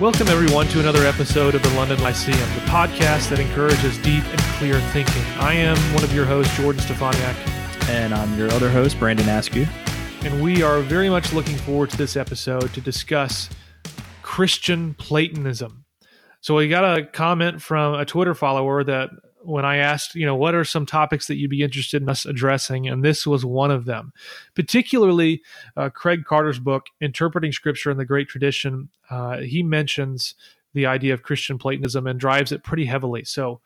Welcome, everyone, to another episode of the London Lyceum, the podcast that encourages deep and clear thinking. I am one of your hosts, Jordan Steffaniak. And I'm your other host, Brandon Askew. And we are very much looking forward to this episode to discuss Christian Platonism. So we got a comment from a Twitter follower that when I asked, you know, what are some topics that you'd be interested in us addressing, and this was one of them. Particularly, uh, Craig Carter's book, Interpreting Scripture in the Great Tradition, uh, he mentions the idea of Christian Platonism and drives it pretty heavily. So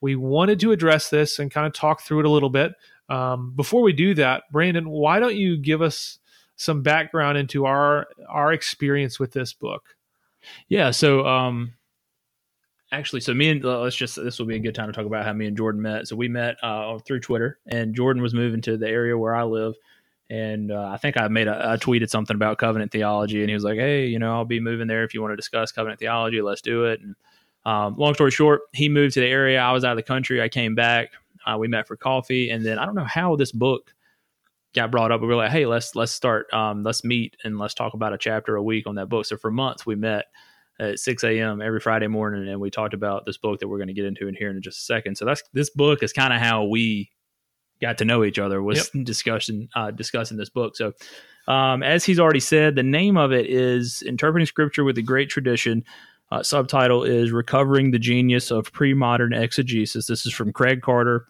we wanted to address this and kind of talk through it a little bit. Um, before we do that, Brandon, why don't you give us some background into our our experience with this book? Yeah, so um, actually, so me and uh, let's just this will be a good time to talk about how me and Jordan met. So we met uh, through Twitter, and Jordan was moving to the area where I live, and uh, I think I made a I tweeted something about covenant theology, and he was like, "Hey, you know, I'll be moving there if you want to discuss covenant theology. Let's do it." And um, long story short, he moved to the area. I was out of the country. I came back. Uh, we met for coffee, and then I don't know how this book got brought up. We were like, "Hey, let's let's start. Um, let's meet and let's talk about a chapter a week on that book." So for months we met at 6 a.m. every Friday morning, and we talked about this book that we're going to get into in here in just a second. So that's this book is kind of how we got to know each other was yep. discussion uh, discussing this book. So, um, as he's already said, the name of it is Interpreting Scripture with a Great Tradition. Uh, subtitle is Recovering the Genius of Pre-Modern Exegesis. This is from Craig Carter,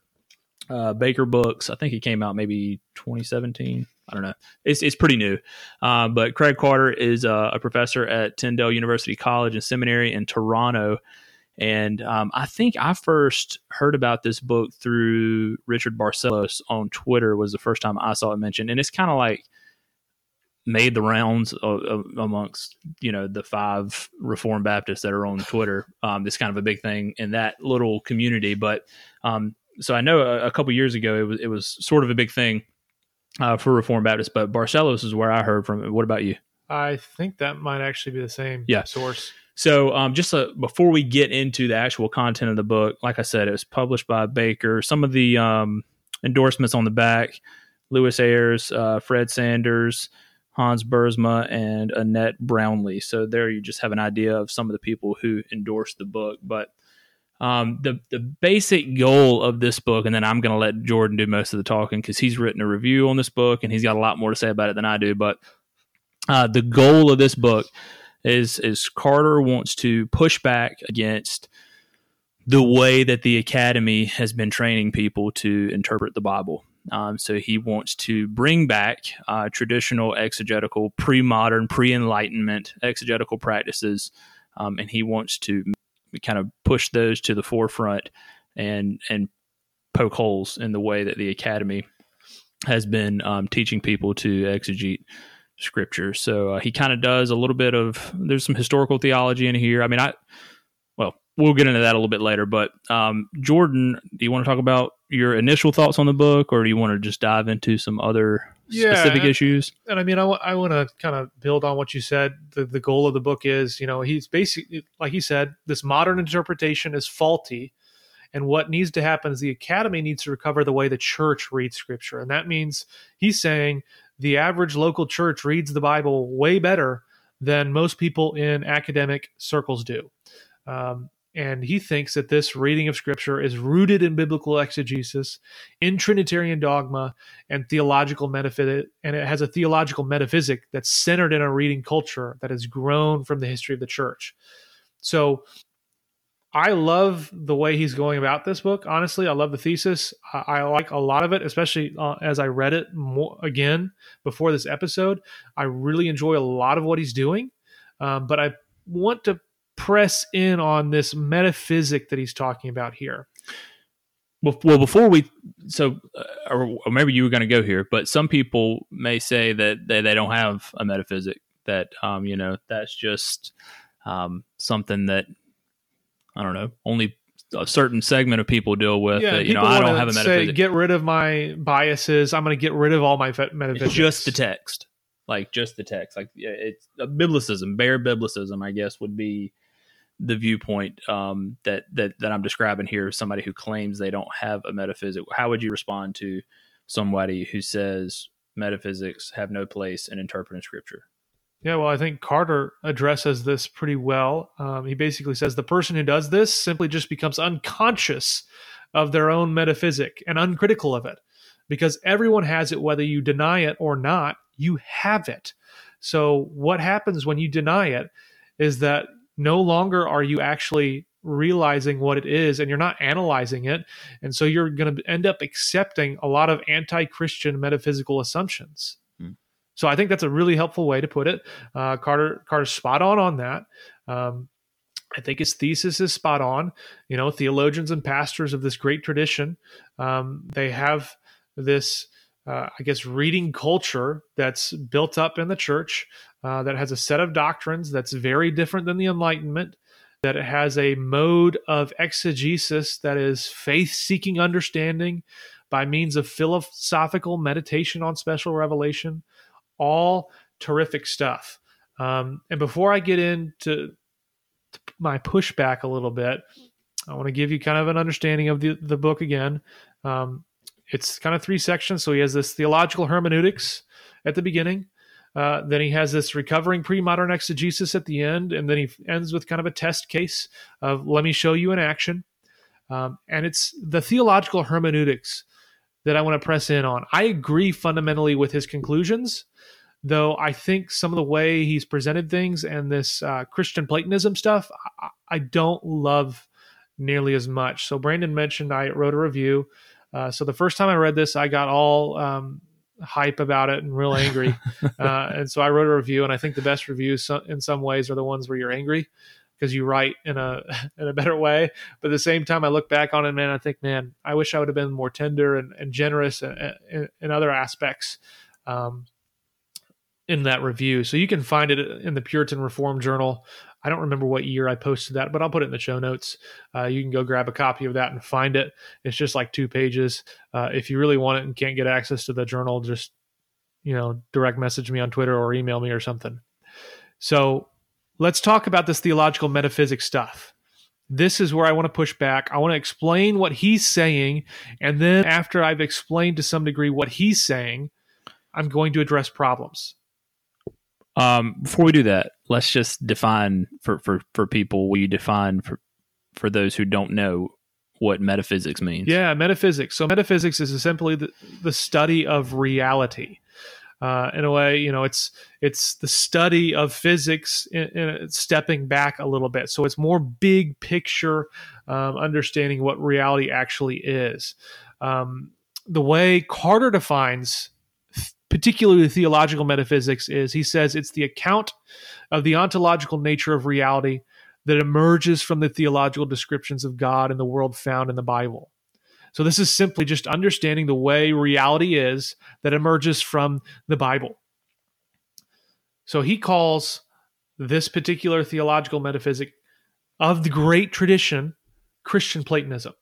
uh, Baker Books. I think he came out maybe 2017. I don't know. It's it's pretty new. Uh, but Craig Carter is a, a, professor at Tyndale University College and Seminary in Toronto. And um, I think I first heard about this book through Richard Barcellos on Twitter was the first time I saw it mentioned. And it's kind of like made the rounds of, of, amongst, you know, the five Reformed Baptists that are on Twitter. Um, it's kind of a big thing in that little community. But um, so I know a, a couple years ago, it was, it was sort of a big thing uh, for Reformed Baptists, but Barcellos is where I heard from. It. What about you? I think that might actually be the same yeah. source. So, um, just uh, before we get into the actual content of the book, like I said, it was published by Baker. Some of the um, endorsements on the back: Lewis Ayres, uh, Fred Sanders, Hans Boersma, and Annette Brownlee. So there, you just have an idea of some of the people who endorsed the book. But um, the the basic goal of this book, and then I'm going to let Jordan do most of the talking because he's written a review on this book and he's got a lot more to say about it than I do. But uh, the goal of this book is is Carter wants to push back against the way that the academy has been training people to interpret the Bible. Um, so he wants to bring back uh, traditional exegetical, pre-modern, pre-enlightenment exegetical practices, um, and he wants to kind of push those to the forefront and and poke holes in the way that the academy has been um, teaching people to exegete scripture. So uh, he kind of does a little bit of there's some historical theology in here. I mean, I well, get into that a little bit later. But um, Jordan, do you want to talk about your initial thoughts on the book, or do you want to just dive into some other yeah, specific and, issues? And I mean, I, w- I want to kind of build on what you said. The, the goal of the book is, you know, he's basically, like he said, this modern interpretation is faulty. And what needs to happen is the academy needs to recover the way the church reads scripture. And that means he's saying the average local church reads the Bible way better than most people in academic circles do. Um, and he thinks that this reading of scripture is rooted in biblical exegesis, in Trinitarian dogma, and theological metaphysic, and it has a theological metaphysic that's centered in a reading culture that has grown from the history of the church. So I love the way he's going about this book. Honestly, I love the thesis. I, I like a lot of it, especially uh, as I read it more again before this episode. I really enjoy a lot of what he's doing, um, but I want to press in on this metaphysic that he's talking about here. Well, before we, so, uh, or, or, maybe you were going to go here, but some people may say that they, they don't have a metaphysic, that, um, you know, that's just um, something that, I don't know, only a certain segment of people deal with. Yeah, that, you know, I don't have a metaphysic. Say, get rid of my biases. I'm going to get rid of all my metaphysics. It's just the text, like just the text. Like it's a biblicism, bare biblicism, I guess, would be the viewpoint um, that that that I'm describing here, somebody who claims they don't have a metaphysic. How would you respond to somebody who says metaphysics have no place in interpreting scripture? Yeah, well, I think Carter addresses this pretty well. Um, he basically says the person who does this simply just becomes unconscious of their own metaphysic and uncritical of it because everyone has it, whether you deny it or not, you have it. So, what happens when you deny it is that no longer are you actually realizing what it is and you're not analyzing it. And so you're going to end up accepting a lot of anti Christian metaphysical assumptions. Hmm. So I think that's a really helpful way to put it. Uh, Carter Carter's spot on on that. Um, I think his thesis is spot on. You know, theologians and pastors of this great tradition, um, they have this, uh, I guess, reading culture that's built up in the church uh, that has a set of doctrines that's very different than the Enlightenment, that it has a mode of exegesis that is faith seeking understanding by means of philosophical meditation on special revelation. All terrific stuff. Um, and before I get into my pushback a little bit, I want to give you kind of an understanding of the, the book again. Um, it's kind of three sections. So he has this theological hermeneutics at the beginning. Uh, then he has this recovering pre-modern exegesis at the end, and then he ends with kind of a test case of "Let me show you in action." Um, and it's the theological hermeneutics that I want to press in on. I agree fundamentally with his conclusions, though I think some of the way he's presented things and this uh, Christian Platonism stuff, I, I, don't love nearly as much. So Brandon mentioned I wrote a review. Uh, so the first time I read this, I got all um, hype about it and real angry. uh, and so I wrote a review, and I think the best reviews in some ways are the ones where you're angry because you write in a in a better way. But at the same time, I look back on it, man, I think, man, I wish I would have been more tender and, and generous in, in, in other aspects. Um, in that review. So you can find it in the Puritan Reformed Journal. I don't remember what year I posted that, but I'll put it in the show notes. Uh, you can go grab a copy of that and find it. It's just like two pages. Uh, if you really want it and can't get access to the journal, just you know, direct message me on Twitter or email me or something. So let's talk about this theological metaphysics stuff. This is where I want to push back. I want to explain what he's saying, and then after I've explained to some degree what he's saying, I'm going to address problems. Um, before we do that, let's just define for, for, for people, we define for, for those who don't know what metaphysics means. Yeah, metaphysics. So metaphysics is simply the, the study of reality. Uh, in a way, you know, it's it's the study of physics in, in stepping back a little bit. So it's more big picture, um, understanding what reality actually is. Um, the way Carter defines particularly theological metaphysics, is he says it's the account of the ontological nature of reality that emerges from the theological descriptions of God and the world found in the Bible. So, this is simply just understanding the way reality is that emerges from the Bible. So, he calls this particular theological metaphysic of the great tradition Christian Platonism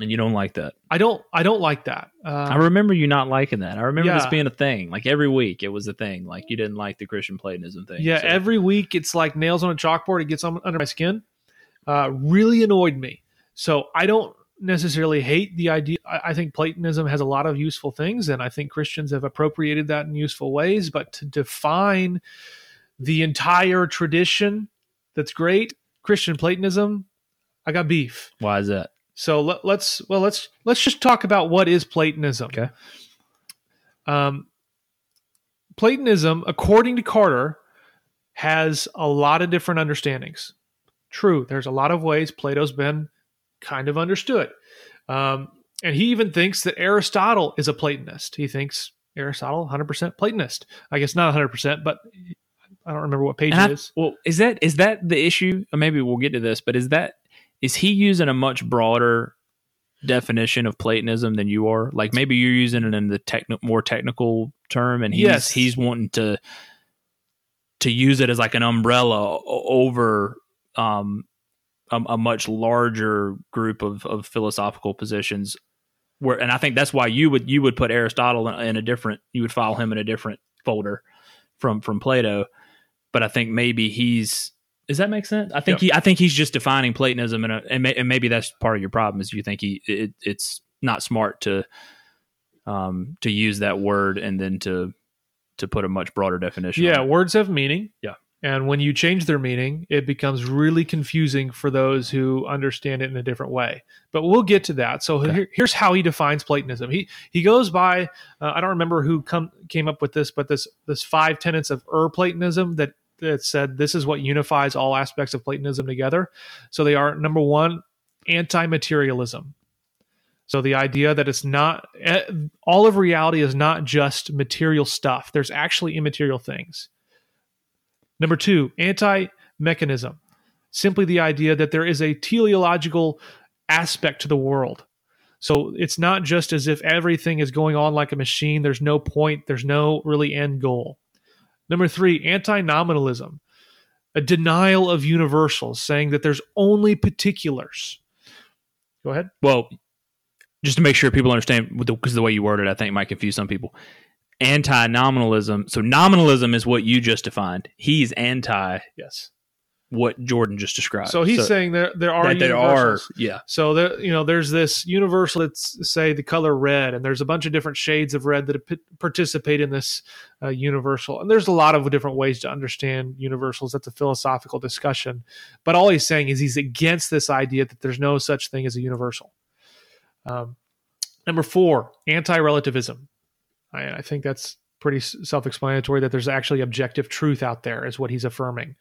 and you don't like that. I don't. I don't like that. Um, I remember you not liking that. I remember yeah. this being a thing. Like every week, it was a thing. Like you didn't like the Christian Platonism thing. Yeah, so. every week it's like nails on a chalkboard. It gets on, under my skin. Uh, really annoyed me. So I don't necessarily hate the idea. I, I think Platonism has a lot of useful things, and I think Christians have appropriated that in useful ways. But to define the entire tradition, that's great. Christian Platonism, I got beef. Why is that? So let, us well let's let's just talk about what is Platonism. Okay. Um, Platonism, according to Carter, has a lot of different understandings. True, there's a lot of ways Plato's been kind of understood. Um, and he even thinks that Aristotle is a Platonist. He thinks Aristotle 100% Platonist. I guess not 100%, but I don't remember what page it is. Well, is that is that the issue? Or maybe we'll get to this, but is that is he using a much broader definition of Platonism than you are? Like maybe you're using it in the techni- more technical term, and he's yes. he's wanting to to use it as like an umbrella over um, a, a, much larger group of, of philosophical positions. Where, and I think that's why you would you would put Aristotle in, in a different you would file him in a different folder from from Plato. But I think maybe he's does that make sense? I think yep. he, I think he's just defining Platonism, and, and, may, and, maybe that's part of your problem is you think he, it, it's not smart to, um, to use that word and then to to put a much broader definition. Yeah, words have meaning. Yeah. And when you change their meaning, it becomes really confusing for those who understand it in a different way. But we'll get to that. So Okay. here, here's how he defines Platonism. He he goes by uh, I don't remember who come came up with this, but this this five tenets of Ur Platonism that that said this is what unifies all aspects of Platonism together. So they are number one, anti-materialism. So the idea that it's not eh, all of reality is not just material stuff. There's actually immaterial things. Number two, anti mechanism. Simply the idea that there is a teleological aspect to the world. So it's not just as if everything is going on like a machine. There's no point, there's no really end goal. Number three, anti nominalism, a denial of universals, saying that there's only particulars. Go ahead. Well, just to make sure people understand, because the, way you worded, it, I think might confuse some people. Anti-nominalism. So nominalism is what you just defined. He's anti Yes. What Jordan just described. So he's saying there there are that there are, yeah, So there, you know, there's this universal that's say the color red, and there's a bunch of different shades of red that p- participate in this uh, universal. And there's a lot of different ways to understand universals. That's a philosophical discussion. But all he's saying is he's against this idea that there's no such thing as a universal. Um, number four, anti-relativism. I, I think that's pretty self-explanatory that there's actually objective truth out there, is what he's affirming.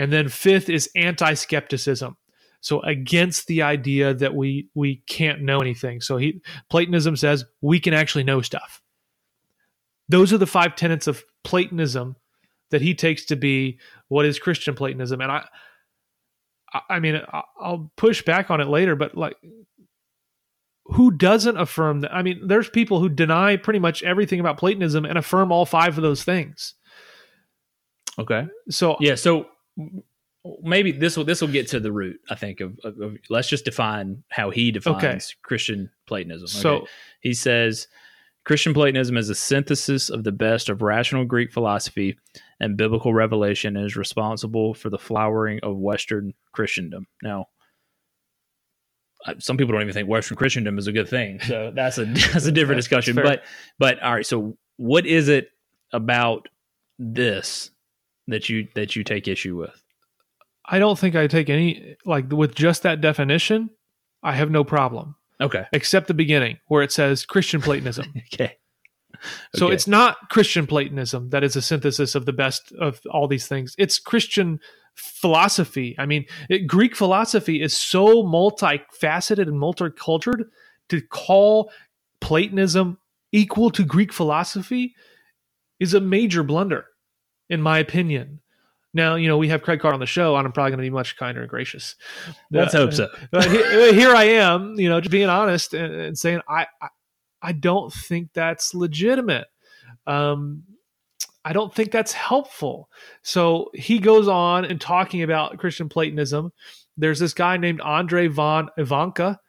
And then fifth is anti-skepticism. So against the idea that we we can't know anything. So he Platonism says we can actually know stuff. Those are the five tenets of Platonism that he takes to be what is Christian Platonism. And I I- I mean I'll push back on it later, but like who doesn't affirm that? I mean, there's people who deny pretty much everything about Platonism and affirm all five of those things. okay, So yeah. So maybe this will this will get to the root. I think of, of, of let's just define how he defines Okay. Christian Platonism. so he says Christian Platonism is a synthesis of the best of rational Greek philosophy and biblical revelation and is responsible for the flowering of Western Christendom. Now, some people don't even think Western Christendom is a good thing, so that's a that's a different That's discussion. fair. But but all right, so what is it about this that you that you take issue with? I don't think I take any like with just that definition. I have no problem, Okay, except the beginning where it says Christian Platonism. okay, So Okay. it's not Christian Platonism that is a synthesis of the best of all these things. It's Christian philosophy. I mean, it, Greek philosophy is so multifaceted and multicultured to call Platonism equal to Greek philosophy is a major blunder, in my opinion. Now, you know, we have Craig Carter on the show, and I'm probably going to be much kinder and gracious. let's Uh, hope so. but he- here I am, you know, just being honest and, and saying I, I I don't think that's legitimate. Um, I don't think that's helpful. So he goes on and talking about Christian Platonism. There's this guy named Andre von Ivanka,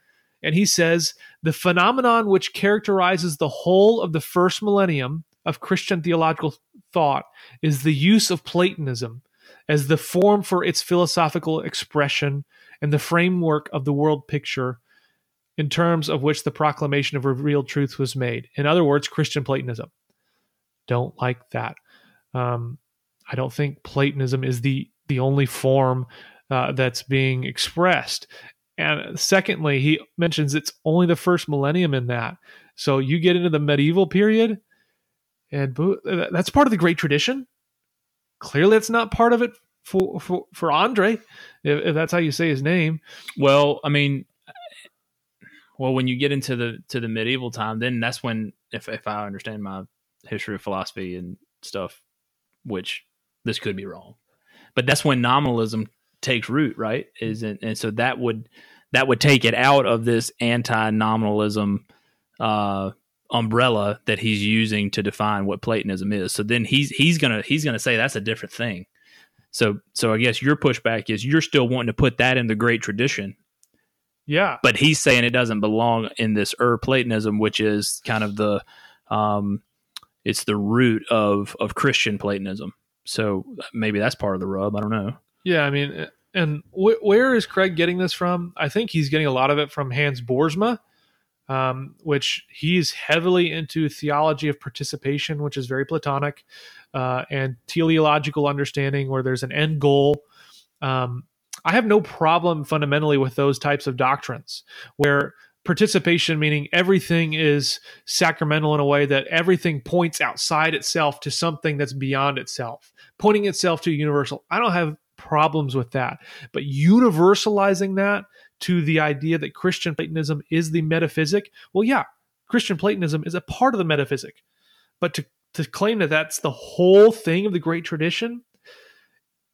and he says the phenomenon which characterizes the whole of the first millennium of Christian theological thought is the use of Platonism as the form for its philosophical expression and the framework of the world picture in terms of which the proclamation of revealed truth was made. In other words, Christian Platonism. Don't like that. Um, I don't think Platonism is the the only form uh, that's being expressed. And secondly, he mentions it's only the first millennium in that. So you get into the medieval period, and that's part of the Great Tradition. Clearly, it's not part of it for for, for Andre, if, if that's how you say his name. Well, I mean, well, when you get into the to the medieval time, then that's when, if if I understand my history of philosophy and stuff, which this could be wrong, but that's when nominalism takes root, right? Is it, and so that would that would take it out of this anti-nominalism uh, umbrella that he's using to define what Platonism is. So then he's he's gonna he's gonna say that's a different thing. So so I guess your pushback is you're still wanting to put that in the great tradition, Yeah, but he's saying it doesn't belong in this Ur Platonism, which is kind of the um, it's the root of of Christian Platonism. So maybe that's part of the rub. I don't know. Yeah, I mean, and wh- where is Craig getting this from? I think he's getting a lot of it from Hans Boersma. Um, which he's heavily into theology of participation, which is very Platonic, uh, and teleological understanding, where there's an end goal. Um, I have no problem fundamentally with those types of doctrines, where participation meaning everything is sacramental in a way that everything points outside itself to something that's beyond itself pointing itself to universal i don't have problems with that but universalizing that to the idea that christian platonism is the metaphysic. Well yeah christian platonism is a part of the metaphysic. But to, to claim that that's the whole thing of the great tradition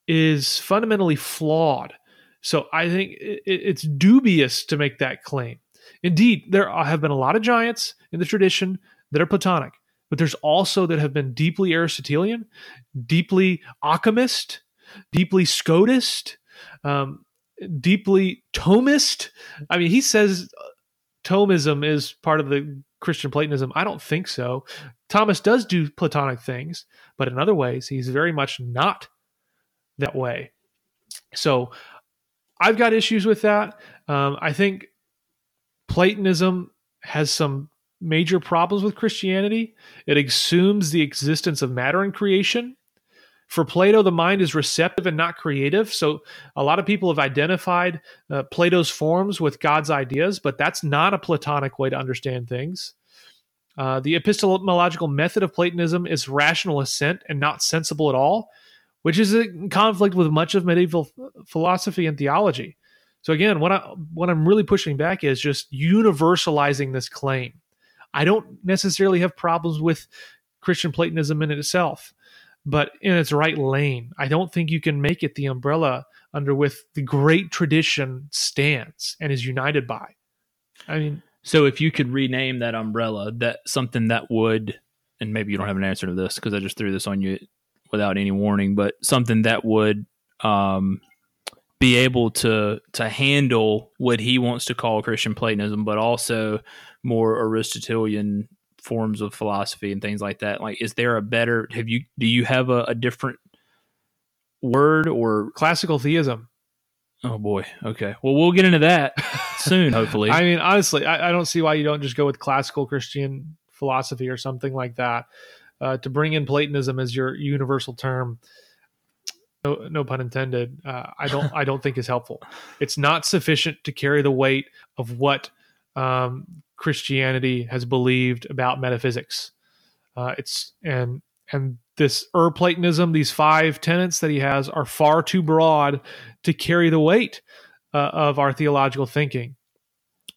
is fundamentally flawed. So i think it's dubious to make that claim. Indeed, there have been a lot of giants in the tradition that are Platonic, but there's also that have been deeply Aristotelian, deeply Ockhamist, deeply Scotist, um, deeply Thomist. I mean, he says Thomism is part of the Christian Platonism. I don't think so. Thomas does do Platonic things, but in other ways, he's very much not that way. So I've got issues with that. Um, I think Platonism has some major problems with Christianity. It assumes the existence of matter in creation. For Plato, the mind is receptive and not creative. So, a lot of people have identified uh, Plato's forms with God's ideas, but that's not a Platonic way to understand things. Uh, the epistemological method of Platonism is rational assent and not sensible at all, which is in conflict with much of medieval philosophy and theology. So again, what I what I'm really pushing back is just universalizing this claim. I don't necessarily have problems with Christian Platonism in itself, but in its right lane. I don't think you can make it the umbrella under which the great tradition stands and is united by. I mean, so if you could rename that umbrella, that something that would, and maybe you don't have an answer to this because I just threw this on you without any warning, but something that would um, be able to to handle what he wants to call Christian Platonism, but also more Aristotelian forms of philosophy and things like that. Like, is there a better? Have you do you have a, a different word or classical theism? Oh boy. Okay. Well, we'll get into that soon, hopefully. I mean, honestly, I, I, don't see why you don't just go with classical Christian philosophy or something like that. Uh, to bring in Platonism as your universal term no, no pun intended. Uh, I don't I don't think is helpful. It's not sufficient to carry the weight of what um, Christianity has believed about metaphysics. Uh, it's and and this Ur Platonism, these five tenets that he has, are far too broad to carry the weight uh, of our theological thinking.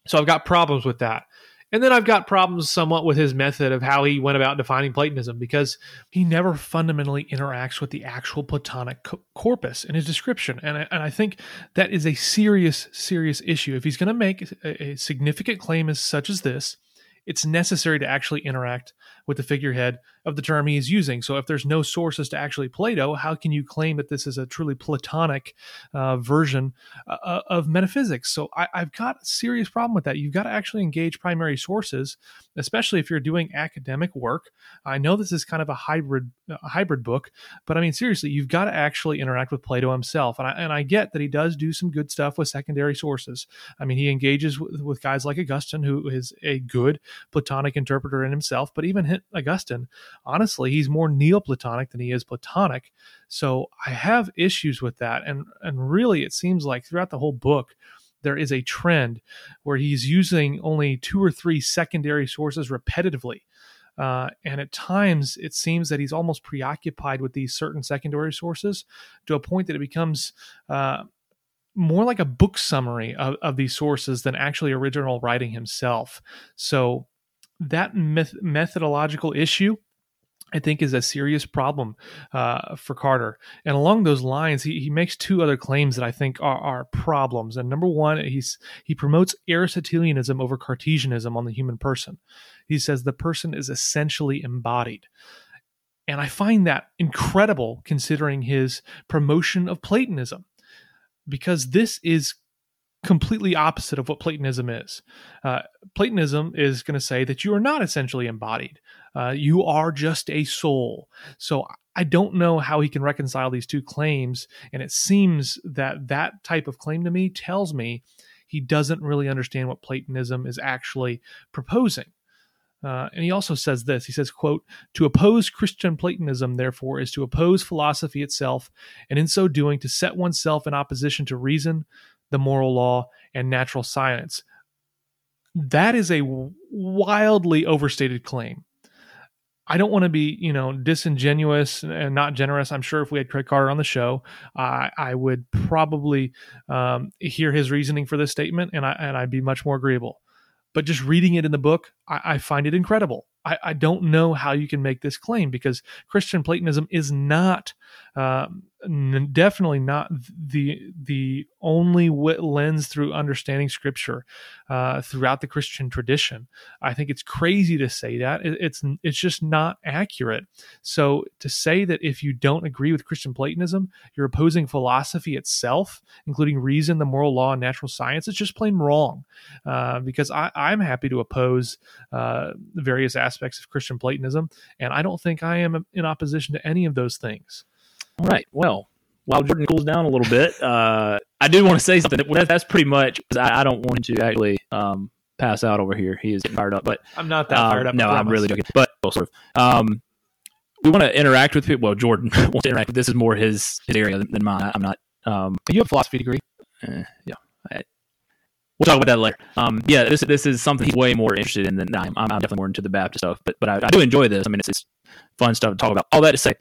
So I've got problems with that. And then I've got problems somewhat with his method of how he went about defining Platonism because he never fundamentally interacts with the actual Platonic co- corpus in his description. And I, and I think that is a serious, serious issue. If he's going to make a, a significant claim as such as this, it's necessary to actually interact with the figurehead of the term he is using. So if there's no sources to actually Plato, how can you claim that this is a truly Platonic uh, version uh, uh of metaphysics? So I, have got a serious problem with that. You've got to actually engage primary sources, especially if you're doing academic work. I know this is kind of a hybrid a hybrid book, but I mean seriously, you've got to actually interact with Plato himself. And I, and I get that he does do some good stuff with secondary sources. I mean, he engages with, with guys like Augustine, who is a good Platonic interpreter in himself, but even Augustine honestly, he's more Neoplatonic than he is Platonic. So I have issues with that. And, and really, it seems like throughout the whole book, there is a trend where he's using only two or three secondary sources repetitively. Uh, and at times, it seems that he's almost preoccupied with these certain secondary sources to a point that it becomes uh, more like a book summary of, of these sources than actually original writing himself. So, that methodological issue I think is a serious problem uh, for Carter. And along those lines, he, he makes two other claims that I think are, are problems. And number one, he's he promotes Aristotelianism over Cartesianism on the human person. He says the person is essentially embodied. And I find that incredible considering his promotion of Platonism, because this is completely opposite of what Platonism is. Uh, Platonism is going to say that you are not essentially embodied. Uh, you are just a soul. So I don't know how he can reconcile these two claims. And it seems that that type of claim to me tells me he doesn't really understand what Platonism is actually proposing. Uh, and he also says this he says quote to oppose christian platonism therefore is to oppose philosophy itself and in so doing to set oneself in opposition to reason the moral law and natural science that is a wildly overstated claim I don't want to be, you know, disingenuous and not generous. I'm sure if we had Craig Carter on the show, I would probably um, hear his reasoning for this statement, and I and I'd be much more agreeable. But just reading it in the book, I, I find it incredible. I, I, don't know how you can make this claim because Christian Platonism is not um, definitely not the the only lens through understanding Scripture uh, throughout the Christian tradition. I think it's crazy to say that it, it's it's just not accurate. So to say that if you don't agree with Christian Platonism, you're opposing philosophy itself, including reason, the moral law, and natural science, it's just plain wrong. Uh, because I, I'm happy to oppose uh, various aspects of Christian Platonism, and I don't think I am in opposition to any of those things. All right. Well, while Jordan cools down a little bit, uh, I do want to say something. That's pretty much because I, I, don't want him to actually um, pass out over here. He is getting fired up, but I'm not that um, fired up. No, I'm really joking. But well, sort of. Um, we want to interact with people. Well, Jordan wants to interact. This is more his, his area than, than mine. I'm not. Um, you have a philosophy degree. Uh, yeah. I, we'll talk about that later. Um, yeah, this this is something he's way more interested in than I am. I'm, I'm definitely more into the Baptist stuff, but but I, I do enjoy this. I mean, it's, it's, fun stuff to talk about. All that to say,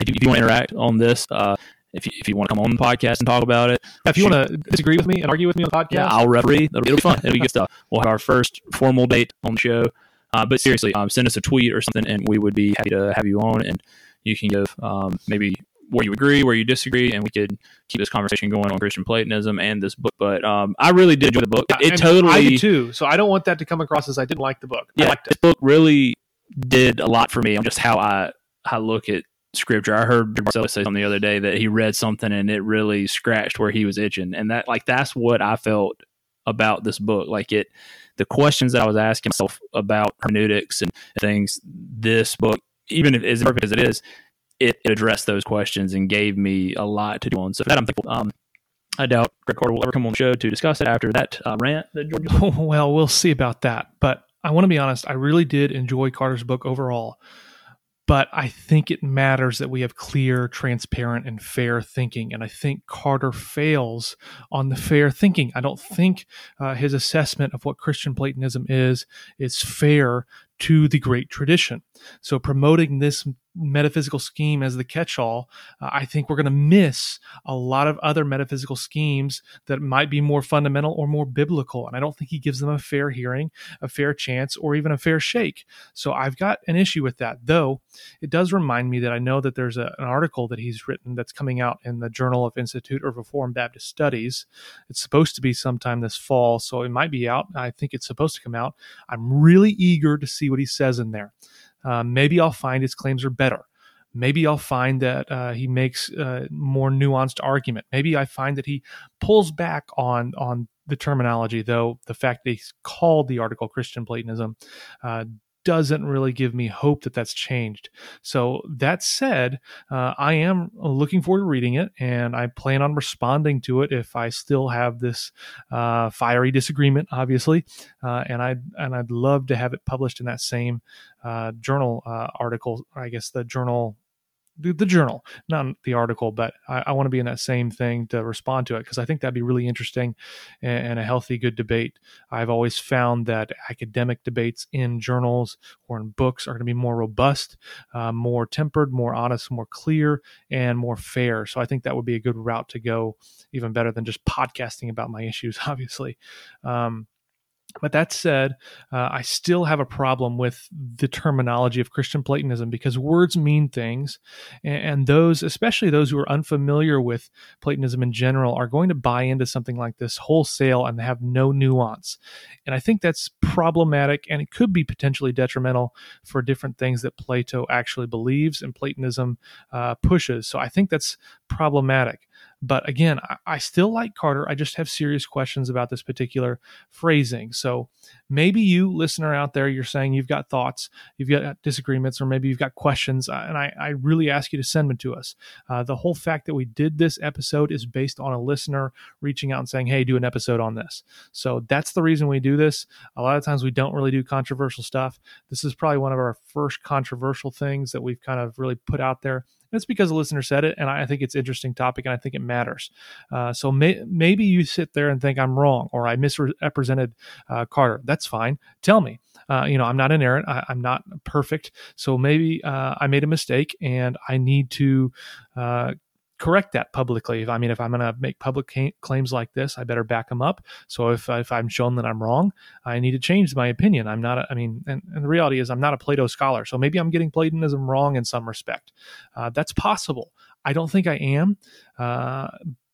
if you, if you want to interact on this, uh, if you, if you want to come on the podcast and talk about it, if you want to disagree with me and argue with me on the podcast, yeah, I'll referee. It'll, it'll be fun. It'll be good stuff. We'll have our first formal date on the show. Uh, but seriously, um, send us a tweet or something, and we would be happy to have you on, and you can give um, maybe where you agree, where you disagree, and we could keep this conversation going on Christian Platonism and this book. But um, I really did enjoy the book. It, it totally, I did too. So I don't want that to come across as I didn't like the book. Yeah, this book really did a lot for me on just how I I look at scripture. I heard Marcellus say something the other day that he read something and it really scratched where he was itching, and that like that's what I felt about this book. Like it, the questions that I was asking myself about hermeneutics and things. This book, even if as perfect as it is, it, it addressed those questions and gave me a lot to do on. So for that, I'm thankful. Um, I doubt Craig Carter will ever come on the show to discuss it after that uh, rant that George. well, we'll see about that. But I want to be honest. I really did enjoy Carter's book overall but I think it matters that we have clear, transparent, and fair thinking. And I think Carter fails on the fair thinking. I don't think uh, his assessment of what Christian Platonism is is fair to the great tradition. So promoting this metaphysical scheme as the catch-all, uh, I think we're going to miss a lot of other metaphysical schemes that might be more fundamental or more biblical. And I don't think he gives them a fair hearing, a fair chance, or even a fair shake. So I've got an issue with that. Though it does remind me that I know that there's a, an article that he's written that's coming out in the Journal of Institute of Reformed Baptist Studies. It's supposed to be sometime this fall, so it might be out. I think it's supposed to come out. I'm really eager to see what he says in there. Uh, maybe I'll find his claims are better. Maybe I'll find that uh, he makes a more nuanced argument. Maybe I find that he pulls back on on the terminology, though the fact that he's called the article Christian Platonism uh, doesn't really give me hope that that's changed. So that said, uh, I am looking forward to reading it, and I plan on responding to it if I still have this uh, fiery disagreement, obviously. Uh, and I and I'd love to have it published in that same uh, journal uh, article. I guess the journal the, the journal, not the article, but I, I want to be in that same thing to respond to it because I think that'd be really interesting and, and, a healthy, good debate. I've always found that academic debates in journals or in books are going to be more robust, uh, more tempered, more honest, more clear, and more fair. So I think that would be a good route to go, even better than just podcasting about my issues, obviously. Um, but that said, uh, I still have a problem with the terminology of Christian Platonism because words mean things. And, and, those, especially those who are unfamiliar with Platonism in general, are going to buy into something like this wholesale and have no nuance. And I think that's problematic and it could be potentially detrimental for different things that Plato actually believes and Platonism uh, pushes. So I think that's problematic. But again, I, I still like Carter. I just have serious questions about this particular phrasing. So maybe you, listener out there, you're saying you've got thoughts, you've got disagreements, or maybe you've got questions, uh, and I, I really ask you to send them to us. Uh, the whole fact that we did this episode is based on a listener reaching out and saying, "Hey, do an episode on this." So that's the reason we do this. A lot of times we don't really do controversial stuff. This is probably one of our first controversial things that we've kind of really put out there. It's because a listener said it, and I think it's interesting topic, and I think it matters. Uh, so may, maybe you sit there and think I'm wrong or I misrepresented uh, Carter. That's fine. Tell me. Uh, you know, I'm not an inerrant. I, am not perfect. So maybe uh, I made a mistake, and I need to uh, correct that publicly. I mean, if I'm going to make public ca- claims like this, I better back them up. So if, if I'm shown that I'm wrong, I need to change my opinion. I'm not, a, I mean, and, and, the reality is I'm not a Plato scholar. So maybe I'm getting Platonism wrong in some respect. Uh, that's possible. I don't think I am, uh,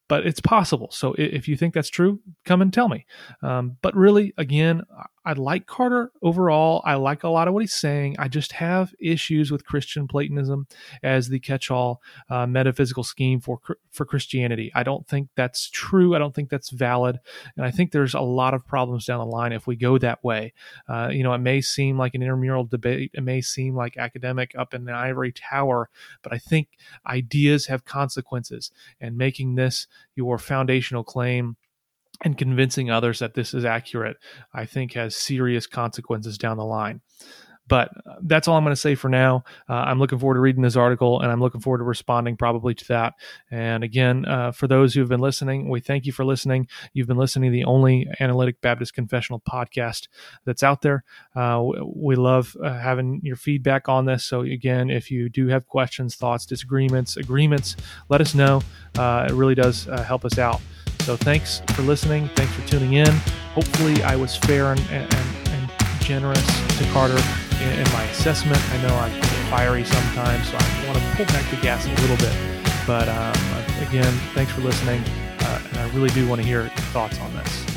but it's possible. So if you think that's true, come and tell me. Um, but really, again, I like Carter overall. I like a lot of what he's saying. I just have issues with Christian Platonism as the catch-all uh, metaphysical scheme for for Christianity. I don't think that's true. I don't think that's valid, and I think there's a lot of problems down the line if we go that way. Uh, you know, it may seem like an intramural debate. It may seem like academic up in the ivory tower, but I think ideas have consequences, and making this your foundational claim and convincing others that this is accurate, I think has serious consequences down the line. But uh, that's all I'm going to say for now. Uh, I'm looking forward to reading this article and I'm looking forward to responding probably to that. And again, uh, for those who have been listening, we thank you for listening. You've been listening to the only analytic Baptist confessional podcast that's out there. Uh, we love uh, having your feedback on this. So, again, if you do have questions, thoughts, disagreements, agreements, let us know. Uh, it really does help us out. So thanks for listening. Thanks for tuning in. Hopefully, I was fair and, and, and generous to Carter in, in, my assessment. I know I'm fiery sometimes, so I want to pull back the gas a little bit. But um, again, thanks for listening. Uh, and I really do want to hear your thoughts on this.